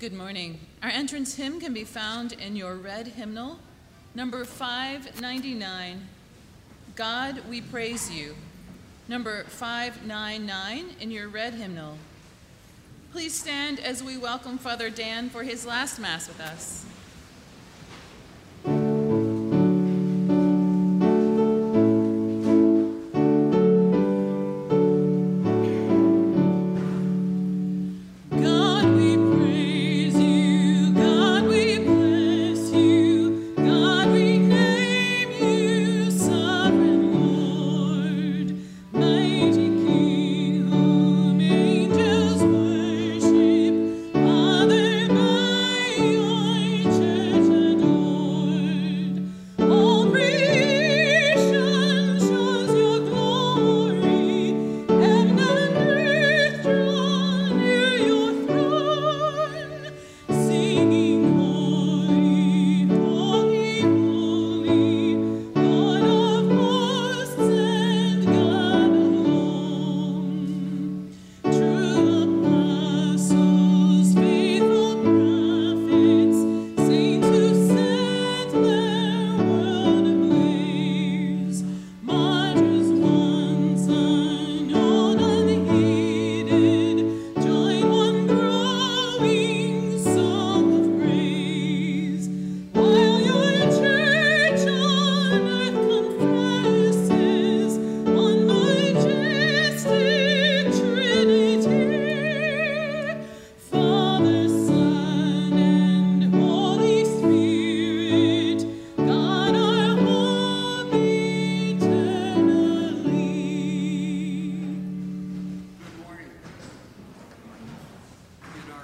Good morning. Our entrance hymn can be found in your red hymnal, number 599, God, we praise you. Number 599 in your red hymnal. Please stand as we welcome Father Dan for his last Mass with us.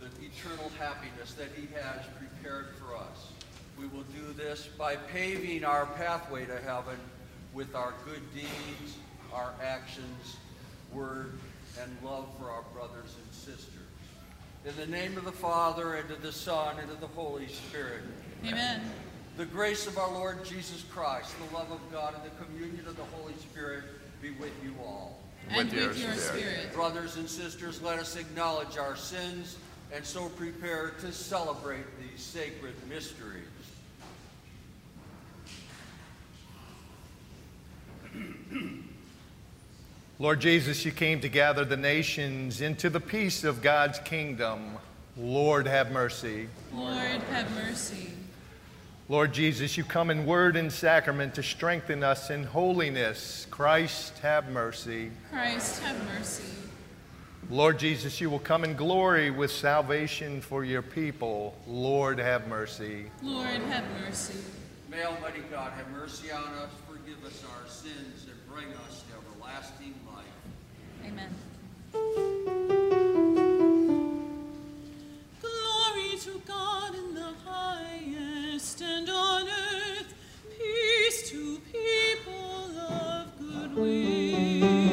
the eternal happiness that he has prepared for us. We will do this by paving our pathway to heaven with our good deeds, our actions, word, and love for our brothers and sisters. In the name of the Father, and of the Son, and of the Holy Spirit. Amen. The grace of our Lord Jesus Christ, the love of God, and the communion of the Holy Spirit be with you all and with, with your spirit. spirit. Brothers and sisters, let us acknowledge our sins and so prepare to celebrate these sacred mysteries. Lord Jesus, you came to gather the nations into the peace of God's kingdom. Lord, have mercy. Lord, have mercy. Lord Jesus, you come in word and sacrament to strengthen us in holiness. Christ, have mercy. Christ, have mercy. Lord Jesus, you will come in glory with salvation for your people. Lord, have mercy. Lord, have mercy. May Almighty God have mercy on us, forgive us our sins, and bring us to everlasting life. Amen. Glory to God in the highest, and on earth peace to people of good will.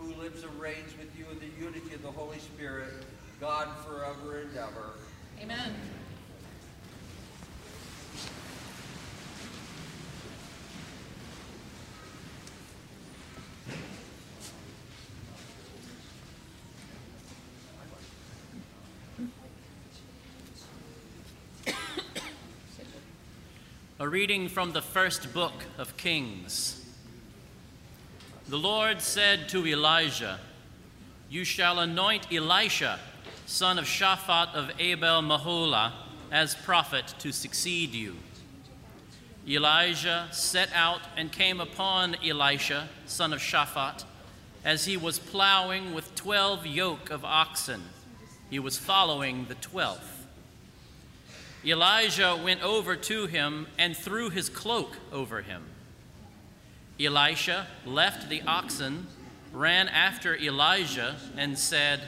Who lives and reigns with you in the unity of the Holy Spirit, God forever and ever. Amen. A reading from the first book of Kings. The Lord said to Elijah, You shall anoint Elisha, son of Shaphat of Abel Meholah, as prophet to succeed you. Elijah set out and came upon Elisha, son of Shaphat, as he was plowing with twelve yoke of oxen. He was following the twelfth. Elijah went over to him and threw his cloak over him. Elisha left the oxen, ran after Elijah, and said,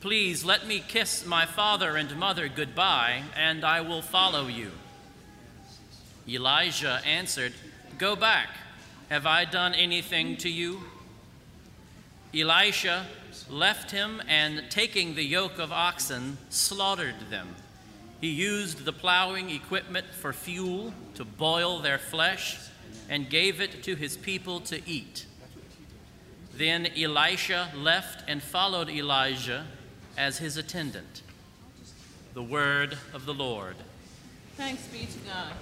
Please let me kiss my father and mother goodbye, and I will follow you. Elijah answered, Go back. Have I done anything to you? Elisha left him and, taking the yoke of oxen, slaughtered them. He used the plowing equipment for fuel to boil their flesh and gave it to his people to eat. Then Elisha left and followed Elijah as his attendant. The word of the Lord. Thanks be to God.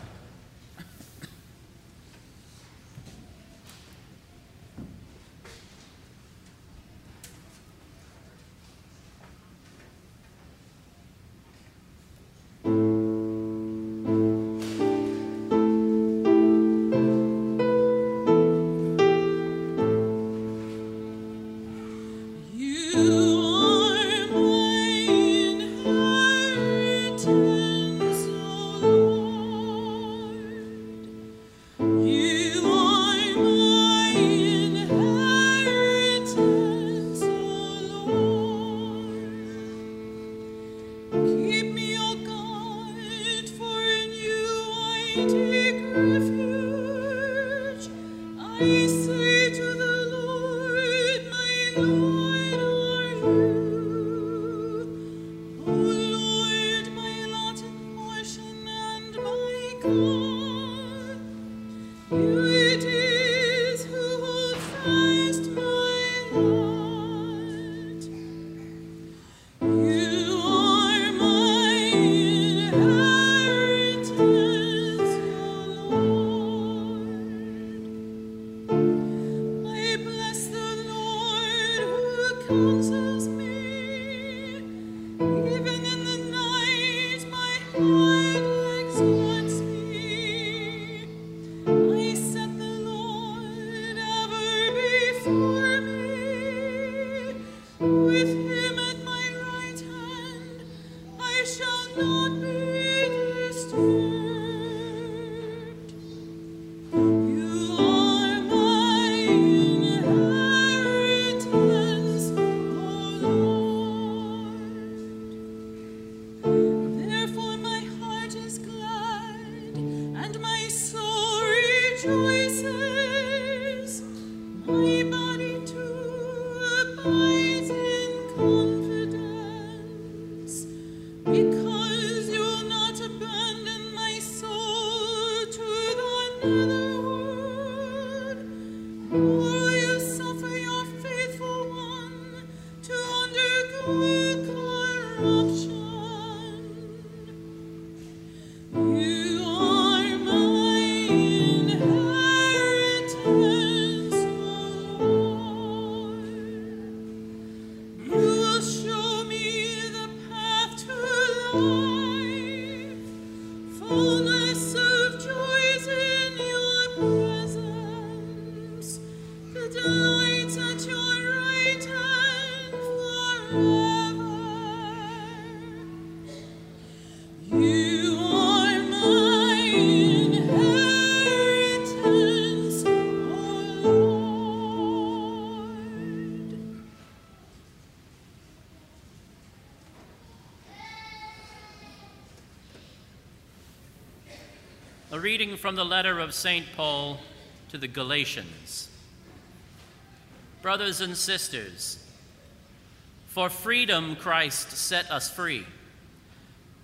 You from the letter of St. Paul to the Galatians. Brothers and sisters, for freedom Christ set us free.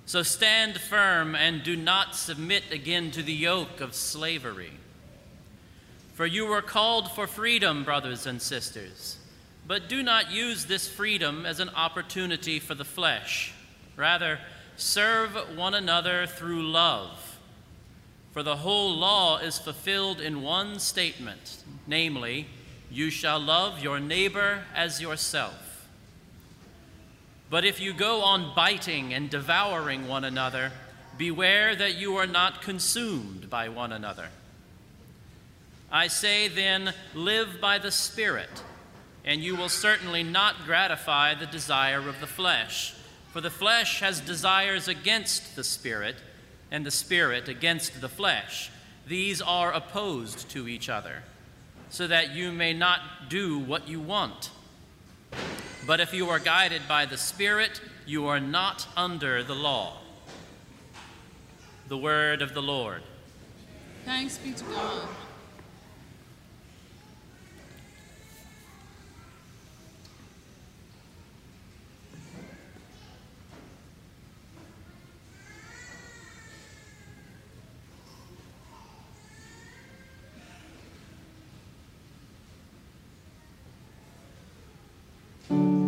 So stand firm and do not submit again to the yoke of slavery. For you were called for freedom, brothers and sisters, but do not use this freedom as an opportunity for the flesh. Rather, serve one another through love. For the whole law is fulfilled in one statement, namely, you shall love your neighbor as yourself. But if you go on biting and devouring one another, beware that you are not consumed by one another. I say then, live by the Spirit, and you will certainly not gratify the desire of the flesh. For the flesh has desires against the Spirit and the Spirit against the flesh. These are opposed to each other, so that you may not do what you want. But if you are guided by the Spirit, you are not under the law. The word of the Lord. Thanks be to God. The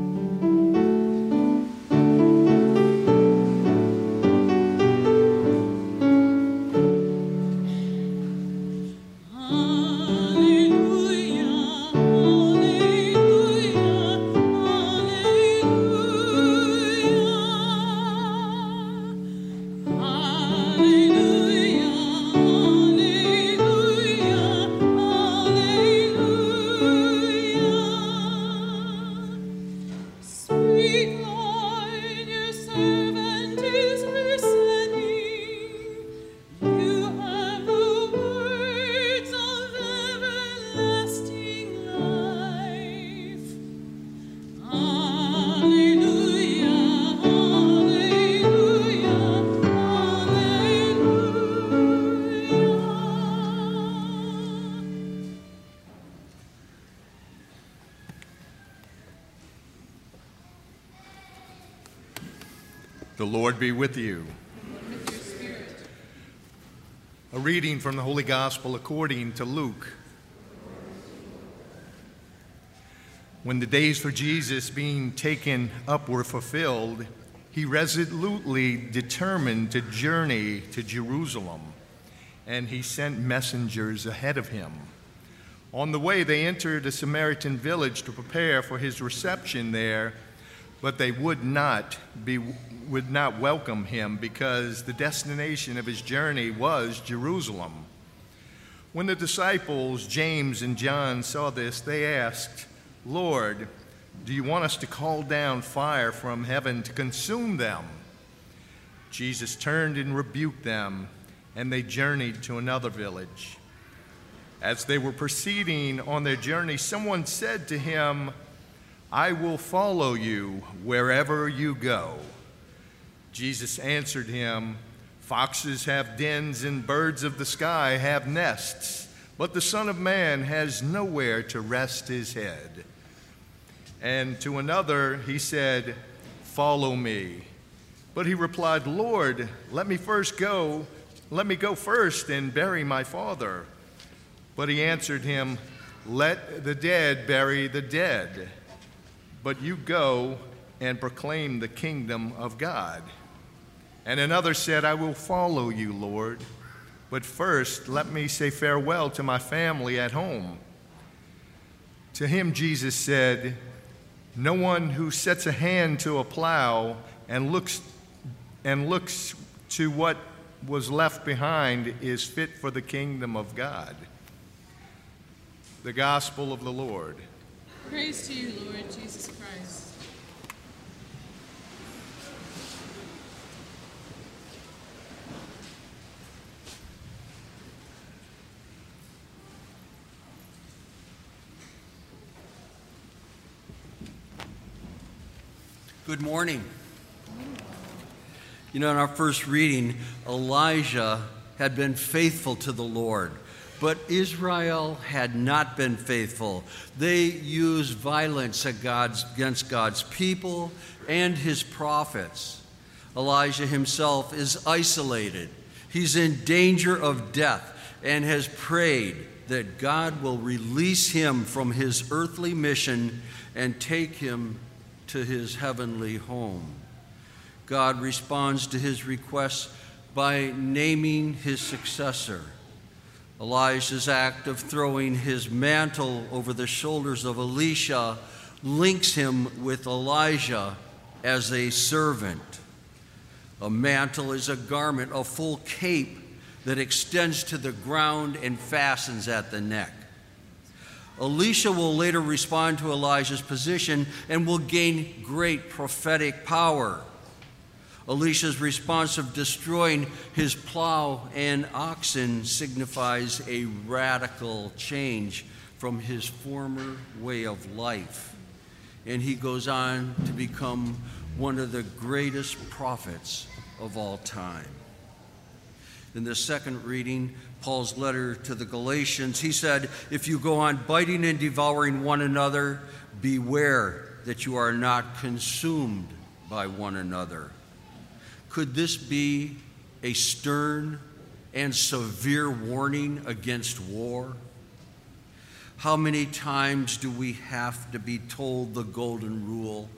Lord be with you. A reading from the Holy Gospel according to Luke. When the days for Jesus being taken up were fulfilled, he resolutely determined to journey to Jerusalem, and he sent messengers ahead of him. On the way, they entered a Samaritan village to prepare for his reception there, but they would not be would not welcome him because the destination of his journey was Jerusalem. When the disciples, James and John, saw this, they asked, Lord, do you want us to call down fire from heaven to consume them? Jesus turned and rebuked them, and they journeyed to another village. As they were proceeding on their journey, someone said to him, I will follow you wherever you go. Jesus answered him, Foxes have dens and birds of the sky have nests, but the Son of Man has nowhere to rest his head. And to another he said, Follow me. But he replied, Lord, let me first go, let me go first and bury my father. But he answered him, Let the dead bury the dead, but you go and proclaim the kingdom of God. And another said, I will follow you, Lord, but first let me say farewell to my family at home. To him, Jesus said, No one who sets a hand to a plow and looks, and looks to what was left behind is fit for the kingdom of God. The Gospel of the Lord. Praise to you, Lord Jesus Christ. Good morning. You know, in our first reading, Elijah had been faithful to the Lord, but Israel had not been faithful. They used violence against God's people and his prophets. Elijah himself is isolated. He's in danger of death and has prayed that God will release him from his earthly mission and take him to his heavenly home. God responds to his request by naming his successor. Elijah's act of throwing his mantle over the shoulders of Elisha links him with Elijah as a servant. A mantle is a garment, a full cape that extends to the ground and fastens at the neck. Elisha will later respond to Elijah's position and will gain great prophetic power. Elisha's response of destroying his plow and oxen signifies a radical change from his former way of life. And he goes on to become one of the greatest prophets of all time. In the second reading, Paul's letter to the Galatians, he said, If you go on biting and devouring one another, beware that you are not consumed by one another. Could this be a stern and severe warning against war? How many times do we have to be told the golden rule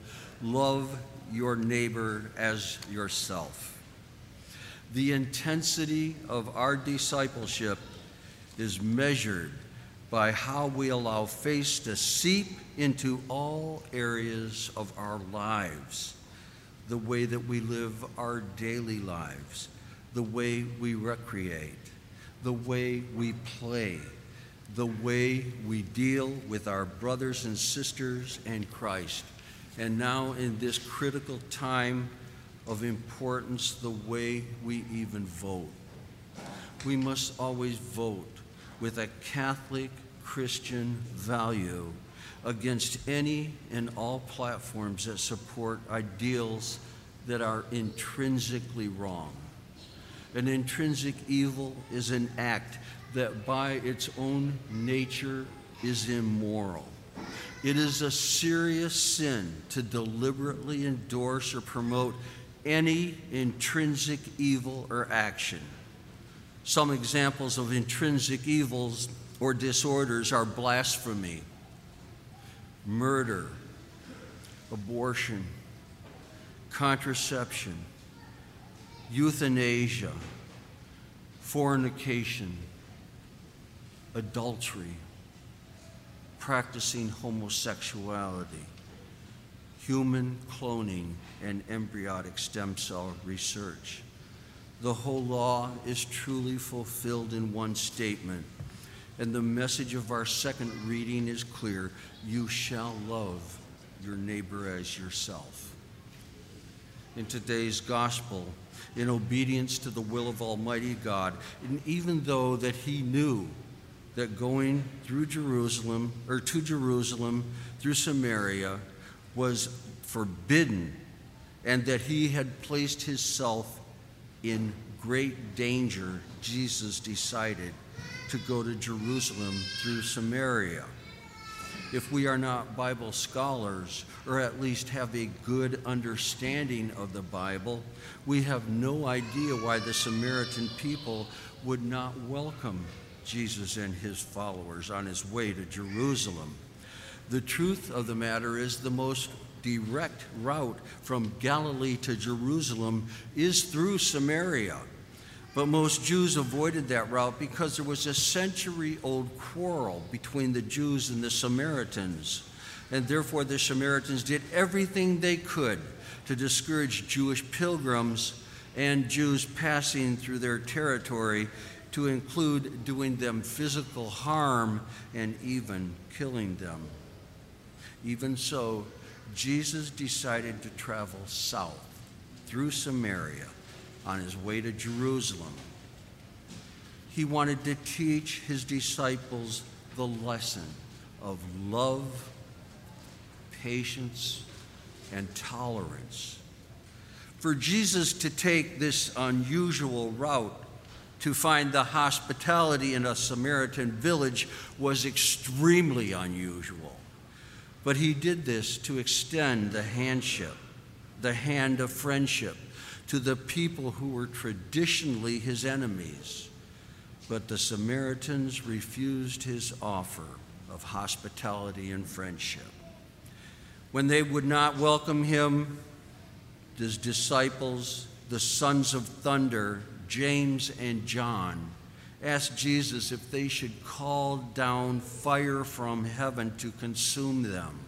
love your neighbor as yourself? The intensity of our discipleship is measured by how we allow faith to seep into all areas of our lives. The way that we live our daily lives, the way we recreate, the way we play, the way we deal with our brothers and sisters and Christ. And now, in this critical time of importance, the way we even vote. We must always vote with a Catholic Christian value against any and all platforms that support ideals that are intrinsically wrong. An intrinsic evil is an act that by its own nature is immoral. It is a serious sin to deliberately endorse or promote any intrinsic evil or action. Some examples of intrinsic evils or disorders are blasphemy, murder, abortion, contraception, euthanasia, fornication, adultery, practicing homosexuality, human cloning, and embryonic stem cell research. The whole law is truly fulfilled in one statement and the message of our second reading is clear you shall love your neighbor as yourself. In today's gospel, in obedience to the will of Almighty God, and even though that he knew that going through Jerusalem or to Jerusalem through Samaria was forbidden and that he had placed himself in great danger, Jesus decided to go to Jerusalem through Samaria. If we are not Bible scholars, or at least have a good understanding of the Bible, we have no idea why the Samaritan people would not welcome Jesus and his followers on his way to Jerusalem. The truth of the matter is the most direct route from Galilee to Jerusalem is through Samaria. But most Jews avoided that route because there was a century old quarrel between the Jews and the Samaritans. And therefore, the Samaritans did everything they could to discourage Jewish pilgrims and Jews passing through their territory, to include doing them physical harm and even killing them. Even so, Jesus decided to travel south through Samaria on his way to Jerusalem. He wanted to teach his disciples the lesson of love, patience, and tolerance. For Jesus to take this unusual route to find the hospitality in a Samaritan village was extremely unusual. But he did this to extend the handship, the hand of friendship, to the people who were traditionally his enemies. But the Samaritans refused his offer of hospitality and friendship. When they would not welcome him, his disciples, the sons of thunder, James and John, asked Jesus if they should call down fire from heaven to consume them.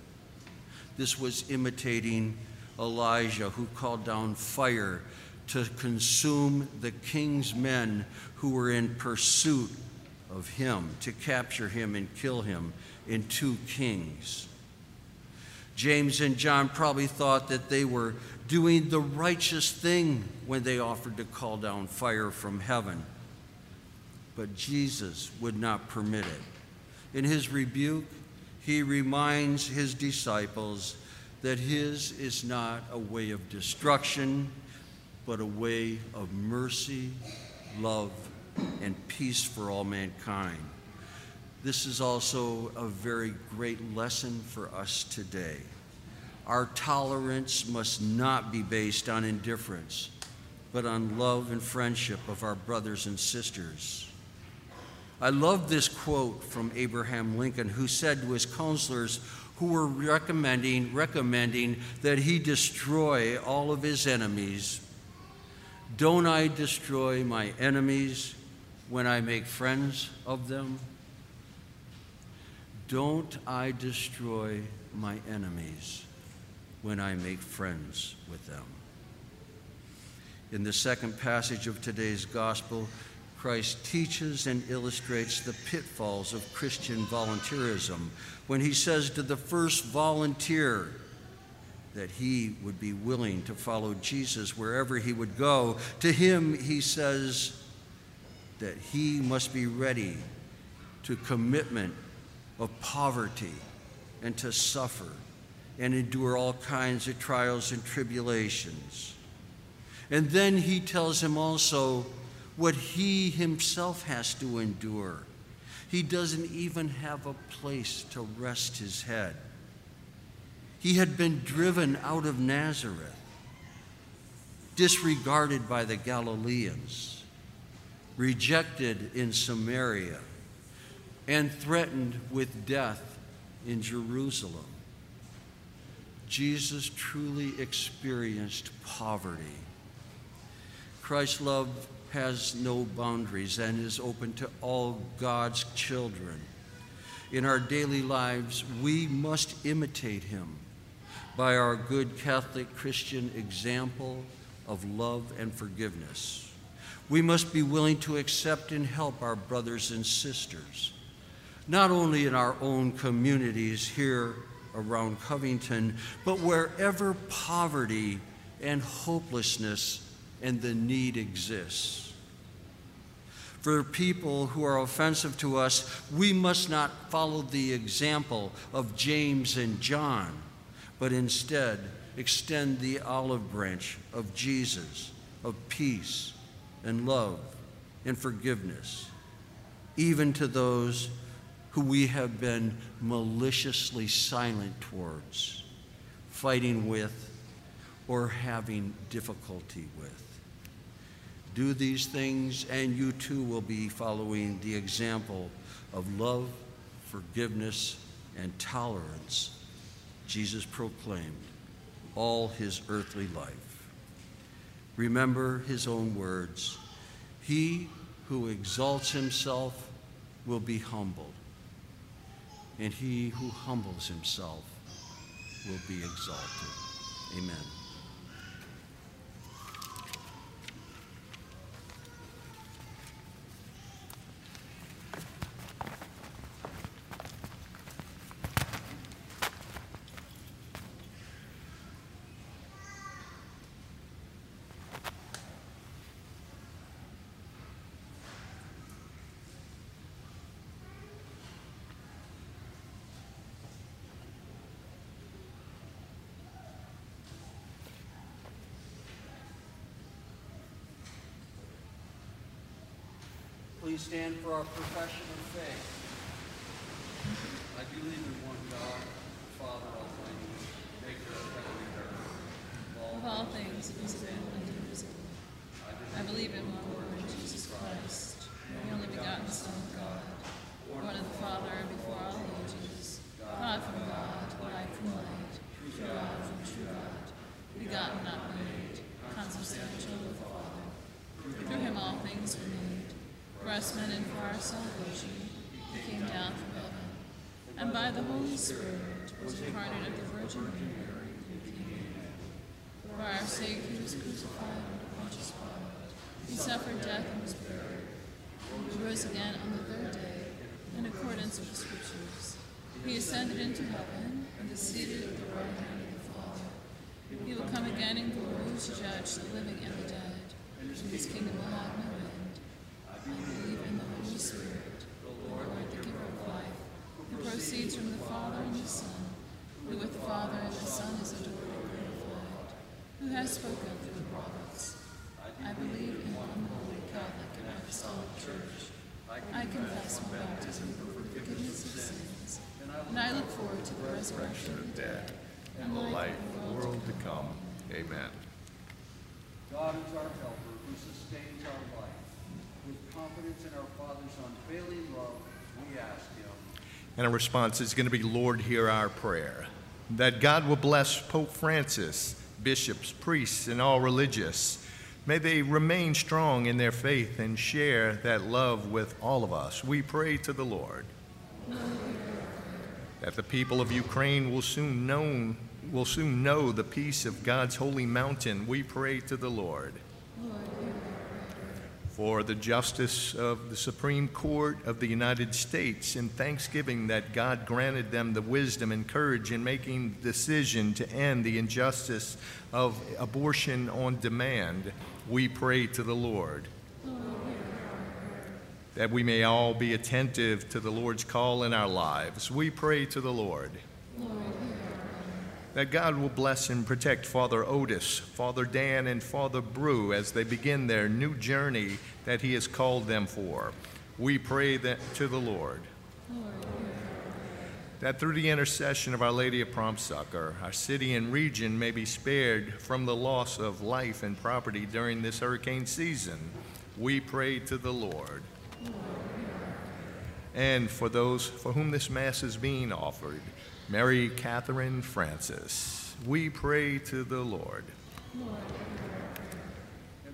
This was imitating Elijah, who called down fire to consume the king's men who were in pursuit of him, to capture him and kill him in 2 Kings. James and John probably thought that they were doing the righteous thing when they offered to call down fire from heaven. But Jesus would not permit it. In his rebuke, he reminds his disciples that his is not a way of destruction, but a way of mercy, love, and peace for all mankind. This is also a very great lesson for us today. Our tolerance must not be based on indifference, but on love and friendship of our brothers and sisters. I love this quote from Abraham Lincoln, who said to his counselors who were recommending, recommending that he destroy all of his enemies Don't I destroy my enemies when I make friends of them? Don't I destroy my enemies when I make friends with them? In the second passage of today's gospel, Christ teaches and illustrates the pitfalls of Christian volunteerism when he says to the first volunteer that he would be willing to follow Jesus wherever he would go. To him, he says that he must be ready to commitment of poverty and to suffer and endure all kinds of trials and tribulations. And then he tells him also what he himself has to endure. He doesn't even have a place to rest his head. He had been driven out of Nazareth, disregarded by the Galileans, rejected in Samaria, and threatened with death in Jerusalem. Jesus truly experienced poverty. Christ love has no boundaries and is open to all God's children. In our daily lives, we must imitate him by our good Catholic Christian example of love and forgiveness. We must be willing to accept and help our brothers and sisters, not only in our own communities here around Covington, but wherever poverty and hopelessness and the need exists. For people who are offensive to us, we must not follow the example of James and John, but instead extend the olive branch of Jesus, of peace and love and forgiveness, even to those who we have been maliciously silent towards, fighting with, or having difficulty with. Do these things, and you too will be following the example of love, forgiveness, and tolerance Jesus proclaimed all his earthly life. Remember his own words He who exalts himself will be humbled, and he who humbles himself will be exalted. Amen. Please stand for our profession of faith? I believe in one God, Father Almighty, maker of heaven and earth, of Of all things, visible and invisible. I believe in one Lord, Jesus Christ, the only begotten Son of God, born of the Father before all ages, God from God, light from light, true God from true God, begotten, not made, consubstantial with the Father. Through him all things were made. For us men and for our salvation, he came down from heaven, and by the Holy Spirit was incarnate of the Virgin Mary, and. For our sake he was crucified under Pontius Pilate. He suffered death and was buried. He rose again on the third day, in accordance with the Scriptures. He ascended into heaven and is seated at the right hand of the Father. He will come again in glory to judge the living and the dead, and his kingdom will have no end. I believe in the Holy Spirit, the Lord, the giver of life, who proceeds from the Father and the Son, who with the Father and the Son is adored and glorified, who has spoken through the prophets. I believe in one holy Catholic and Apostolic Church. I confess my baptism for the forgiveness of sins, and I look forward to the resurrection of the dead and the life of the world to come. Amen. God is our helper who sustains our confidence in our Father's unfailing love, we ask him. And our response is going to be Lord, hear our prayer. That God will bless Pope Francis, bishops, priests, and all religious. May they remain strong in their faith and share that love with all of us. We pray to the Lord. That the people of Ukraine will soon know, will soon know the peace of God's holy mountain. We pray to the Lord. For the justice of the Supreme Court of the United States in thanksgiving that God granted them the wisdom and courage in making the decision to end the injustice of abortion on demand, we pray to the Lord. That we may all be attentive to the Lord's call in our lives, we pray to the Lord. That God will bless and protect Father Otis, Father Dan, and Father Brew as they begin their new journey that He has called them for. We pray that to the Lord. That through the intercession of Our Lady of Prompt Succor, our city and region may be spared from the loss of life and property during this hurricane season. We pray to the Lord. And for those for whom this Mass is being offered, Mary Catherine Francis, we pray to the Lord. And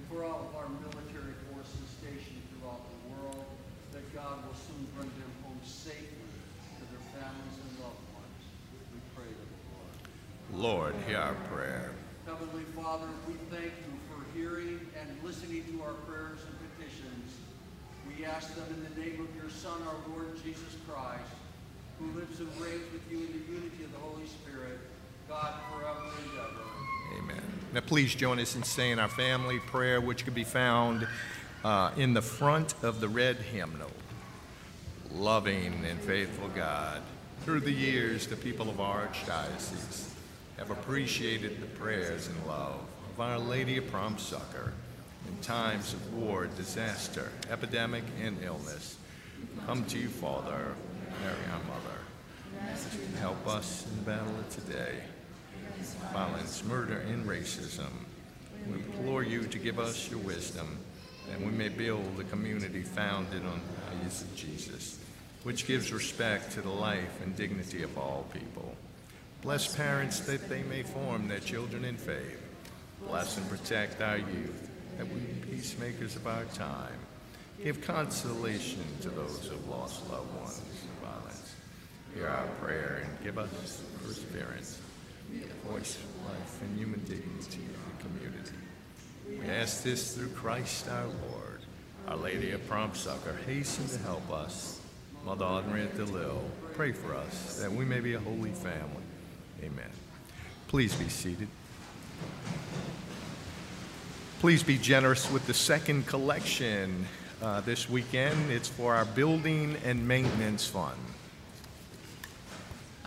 for all of our military forces stationed throughout the world, that God will soon bring them home safely to their families and loved ones. We pray to the Lord. Lord, hear our prayer. Heavenly Father, we thank you for hearing and listening to our prayers and petitions. We ask them in the name of your Son, our Lord Jesus Christ, who lives and reigns with you in the unity of the Holy Spirit, God forever and ever. Amen. Now, please join us in saying our family prayer, which can be found uh, in the front of the red hymnal. Loving and faithful God, through the years, the people of our archdiocese have appreciated the prayers and love of Our Lady of Prompt Succor in times of war, disaster, epidemic, and illness. Come to you, Father, Mary, our Mother. Help us in the battle of today violence, murder, and racism. We implore you to give us your wisdom that we may build a community founded on the values of Jesus, which gives respect to the life and dignity of all people. Bless parents that they may form their children in faith. Bless and protect our youth, that we be peacemakers of our time. Give consolation to those who have lost loved ones. Hear our prayer and give us perseverance voice life and human dignity in the community. We ask this through Christ our Lord. Our Lady of Prompt Succor, hasten to help us. Mother Henriette Delille, pray for us that we may be a holy family. Amen. Please be seated. Please be generous with the second collection uh, this weekend. It's for our building and maintenance fund.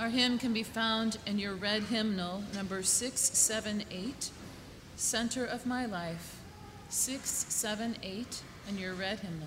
Our hymn can be found in your red hymnal, number 678, Center of My Life. 678 in your red hymnal.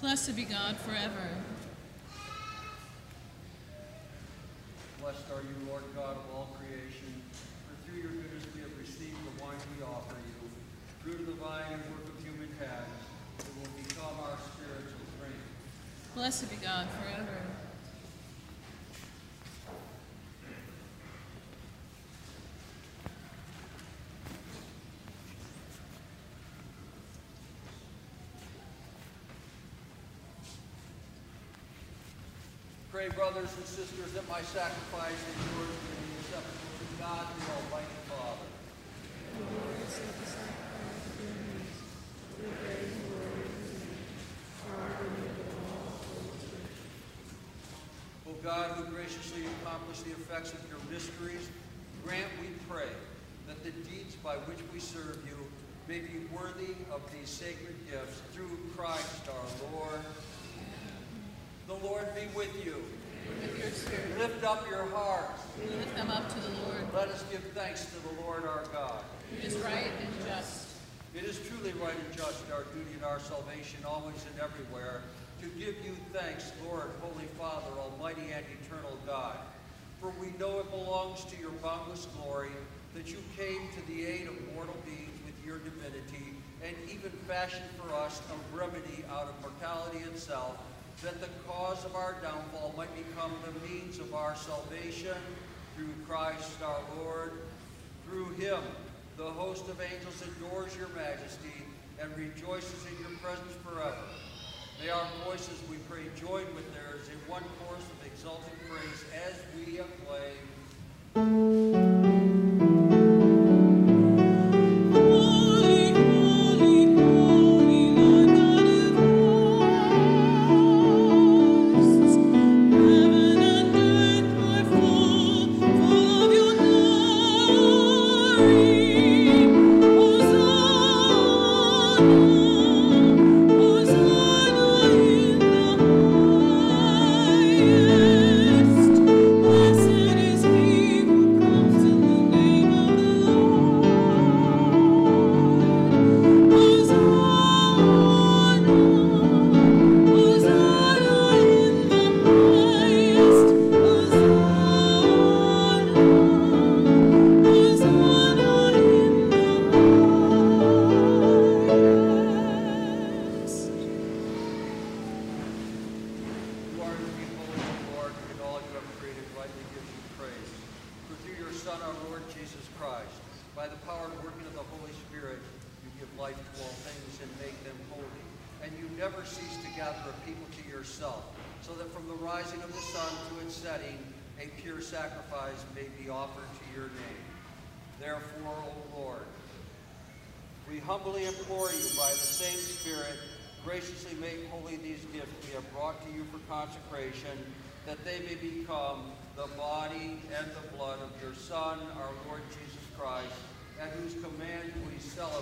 Blessed be God forever. Blessed are you, Lord God of all creation, for through your goodness we have received the wine we offer you. Fruit of the vine and work of human hands, it will become our spiritual drink. Blessed be God forever. Pray, brothers and sisters, that my sacrifice and yours may be acceptable to God, the Almighty Father. O God, who graciously accomplished the effects of your mysteries, grant, we pray, that the deeds by which we serve you may be worthy of these sacred gifts through Christ our Lord. The Lord be with you. With Lift up your hearts. we lift them up to the Lord. Let us give thanks to the Lord our God. It is right and just. It is truly right and just, our duty and our salvation, always and everywhere, to give you thanks, Lord, Holy Father, Almighty and eternal God. For we know it belongs to your boundless glory that you came to the aid of mortal beings with your divinity, and even fashioned for us a remedy out of mortality itself, that the cause of our downfall might become the means of our salvation through Christ our Lord. Through him, the host of angels adores your majesty and rejoices in your presence forever. May our voices, we pray, join with theirs in one chorus of exulting praise as we acclaim.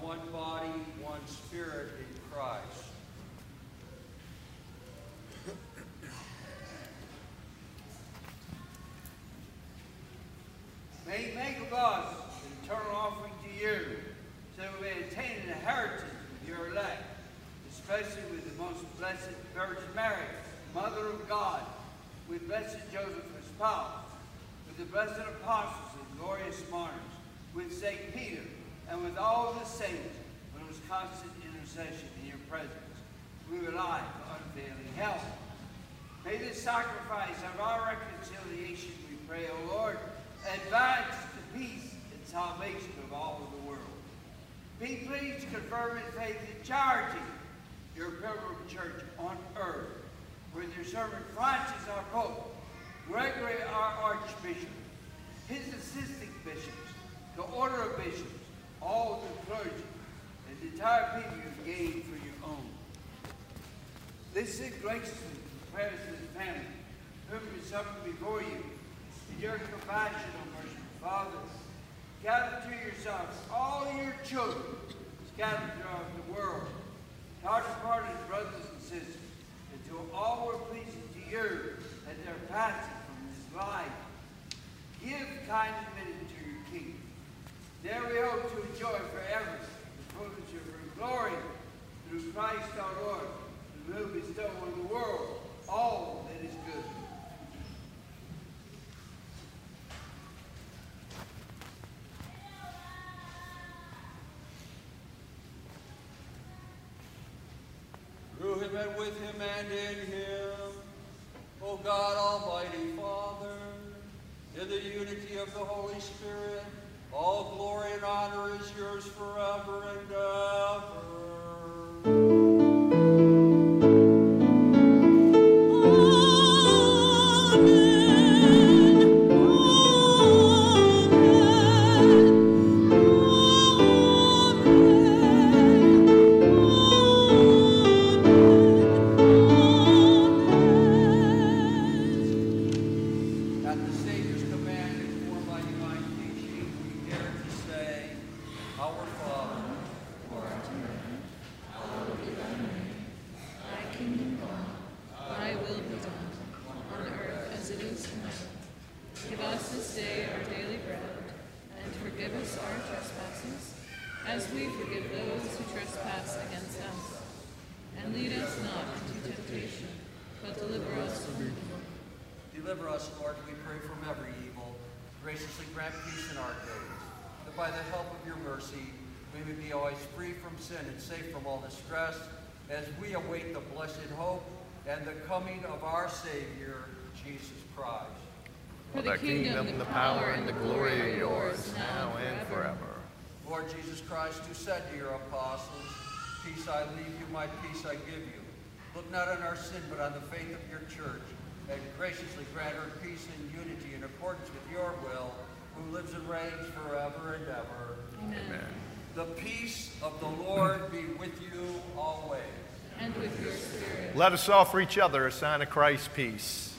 One body, one spirit in Christ. May he make of us an eternal offering to you, so that we may attain an inheritance with your elect, especially with the most blessed Virgin Mary, Mother of God, with blessed Joseph, her spouse, with the blessed apostles and glorious martyrs, with St. Peter, and with all the saints, whose constant intercession in your presence we rely for unfailing help. May this sacrifice of our reconciliation, we pray, O Lord, advance the peace and salvation of all of the world. Be pleased to confirm in faith and charity your pilgrim church on earth, with your servant Francis our Pope, Gregory our Archbishop, his assisting bishops, the order of bishops, all the clergy, and the entire people you've gained for your own. To the prayers of the family, whom we suffer before you. In your compassion, O merciful Father, gather to yourselves all your children scattered throughout the world, tender-hearted brothers and sisters, until all were pleasing to you at their passing from this life. Give kind kingdom. There we hope to enjoy forever the fullness of your glory through Christ our Lord, who will bestow on the world all that is good. Through him and with him and in him, O God, Almighty Father, in the unity of the Holy Spirit, all glory and honor is yours forever and ever. Graciously grant her peace and unity in accordance with your will, who lives and reigns forever and ever. Amen. The peace of the Lord be with you always. And with your spirit. Let us offer each other a sign of Christ's peace.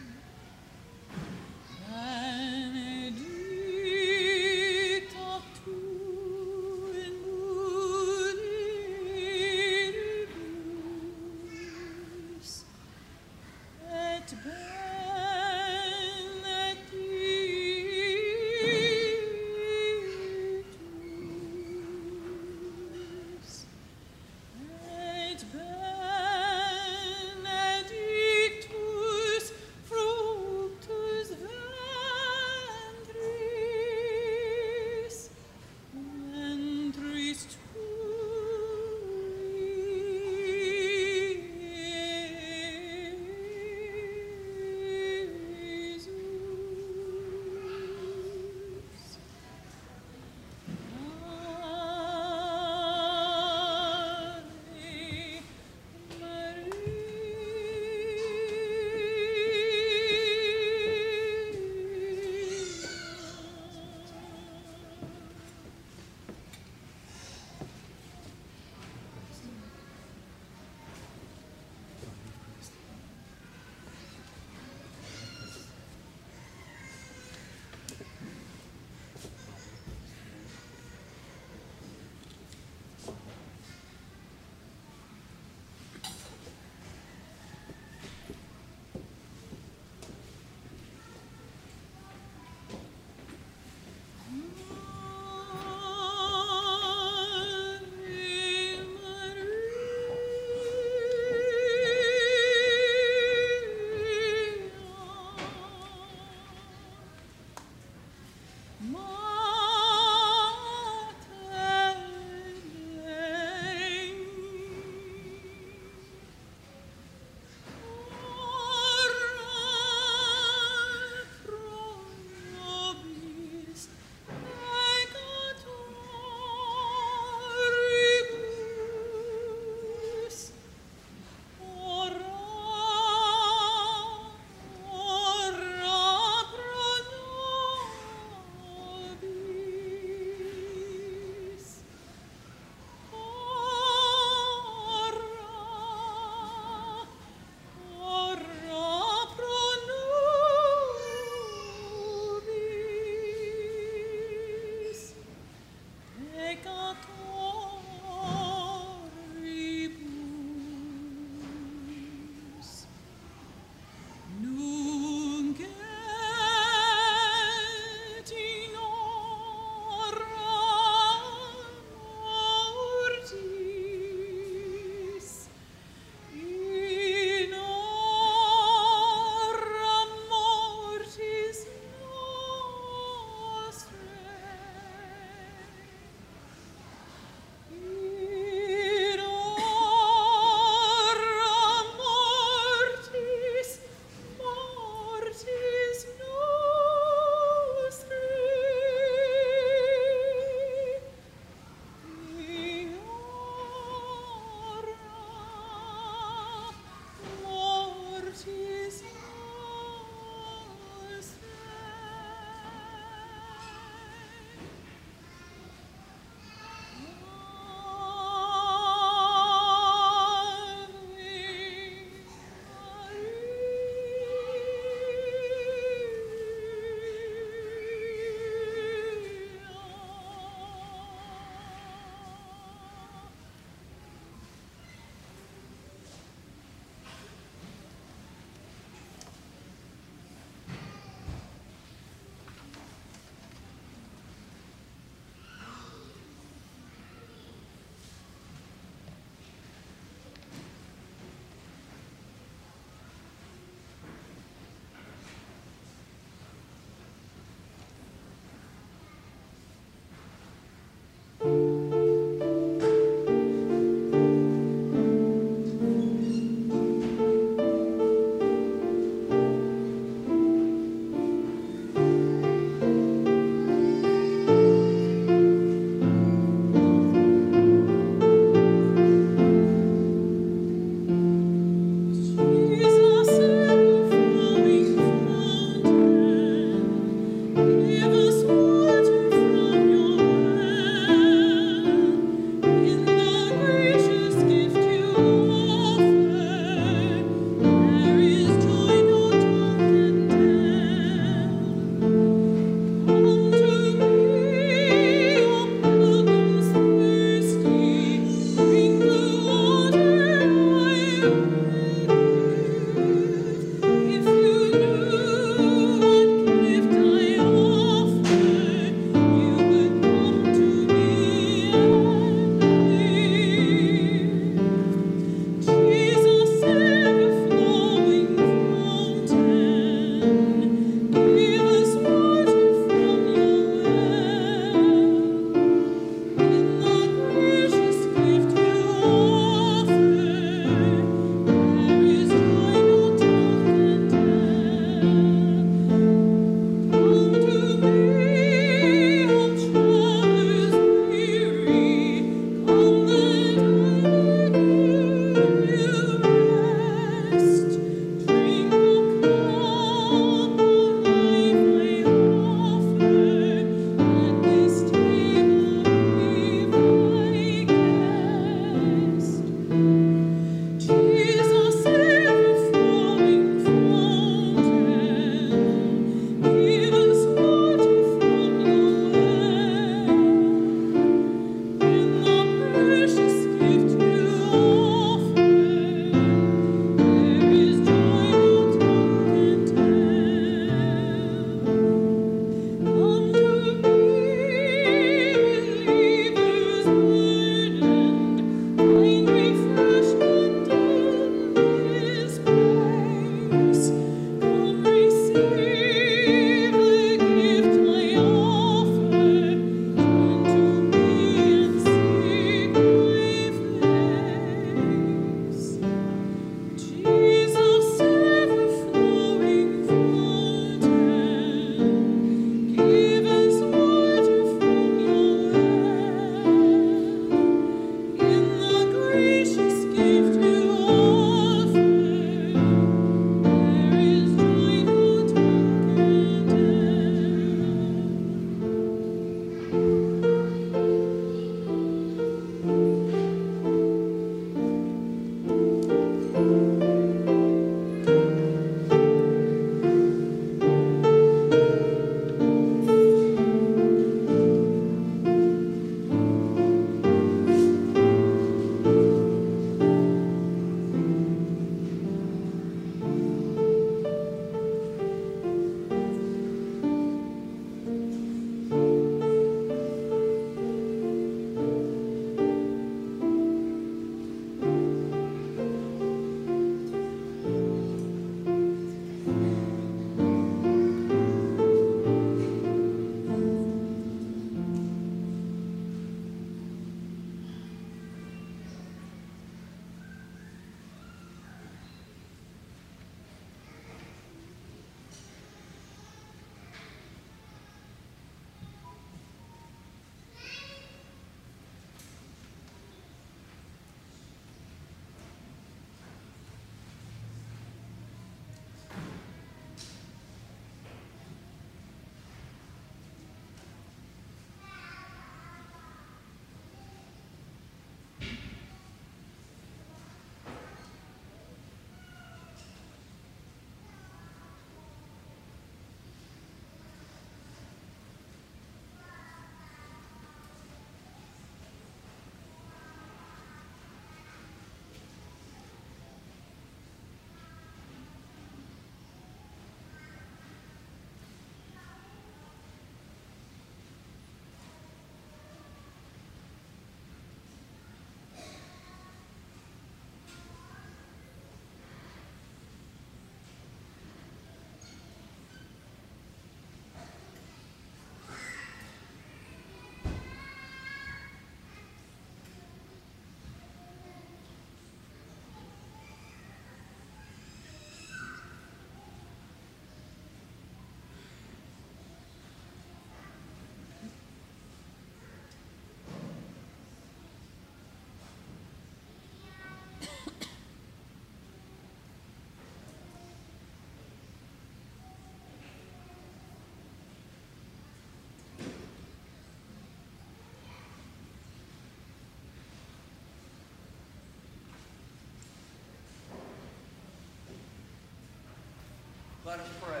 Let us pray.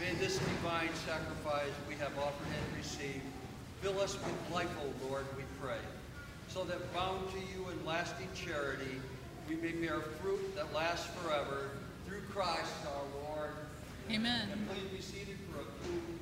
May this divine sacrifice we have offered and received fill us with life, O Lord, we pray, so that bound to you in lasting charity, we may bear fruit that lasts forever through Christ our Lord. Amen. And please be seated for a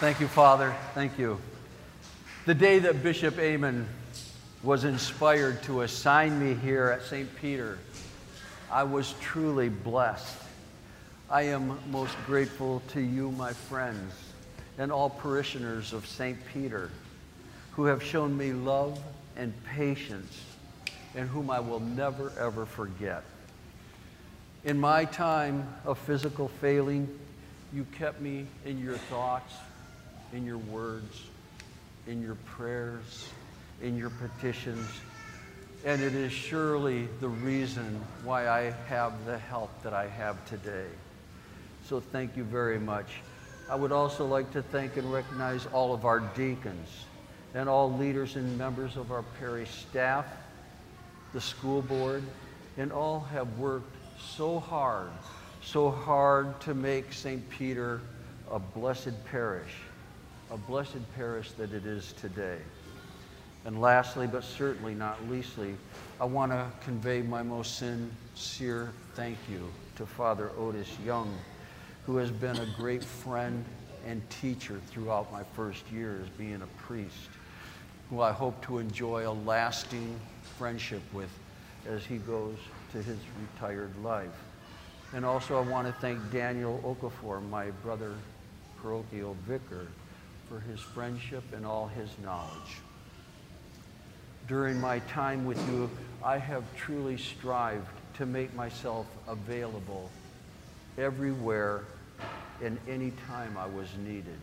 Thank you, Father. Thank you. The day that Bishop Amon was inspired to assign me here at St. Peter, I was truly blessed. I am most grateful to you, my friends, and all parishioners of St. Peter who have shown me love and patience and whom I will never, ever forget. In my time of physical failing, you kept me in your thoughts, in your words, in your prayers, in your petitions, and it is surely the reason why I have the help that I have today. So thank you very much. I would also like to thank and recognize all of our deacons and all leaders and members of our parish staff, the school board, and all have worked so hard, so hard to make St. Peter a blessed parish, a blessed parish that it is today. And lastly, but certainly not leastly, I want to convey my most sincere thank you to Father Otis Young, who has been a great friend and teacher throughout my first years being a priest, who I hope to enjoy a lasting friendship with as he goes to his retired life. And also, I want to thank Daniel Okafor, my brother parochial vicar, for his friendship and all his knowledge during my time with you, I have truly strived to make myself available everywhere and any time I was needed.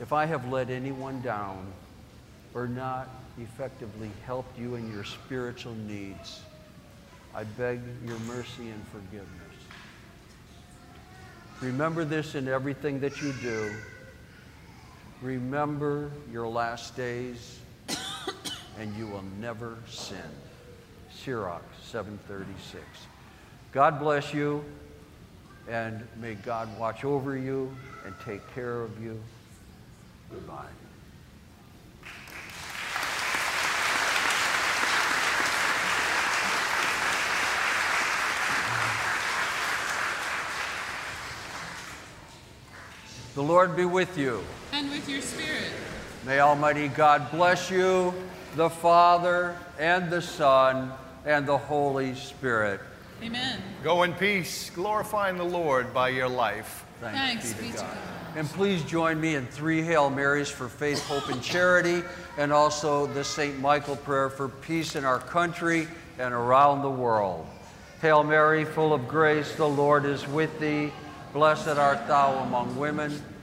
If I have let anyone down or not effectively helped you in your spiritual needs, I beg your mercy and forgiveness. Remember this in everything that you do. Remember your last days, and you will never sin. Sirach 736. God bless you, and may God watch over you and take care of you. Goodbye. The Lord be with you. And with your spirit. May Almighty God bless you, the Father, and the Son, and the Holy Spirit. Amen. Go in peace, glorifying the Lord by your life. Thanks be to God. And please join me in three Hail Marys for faith, hope, and charity, and also the St. Michael prayer for peace in our country and around the world. Hail Mary, full of grace, the Lord is with thee. Blessed art thou among women,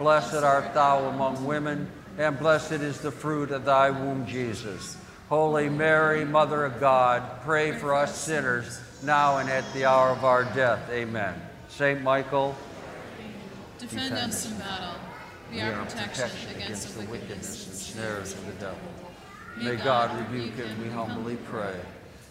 Blessed art thou among women, and blessed is the fruit of thy womb, Jesus. Holy Mary, Mother of God, pray for us sinners, now and at the hour of our death. Amen. Saint Michael, Defend us in battle. Be our protection against the wickedness and snares of the devil. May God rebuke him, we humbly pray.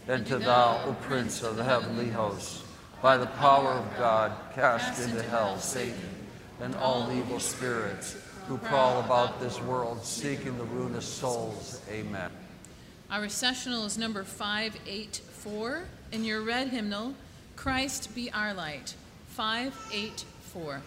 And to thou, O Prince of the heavenly hosts, by the power of God, cast into hell Satan and all evil spirits who prowl about this world seeking the ruin of souls. Amen. Our recessional is number 584. In your red hymnal, Christ be our light. 584.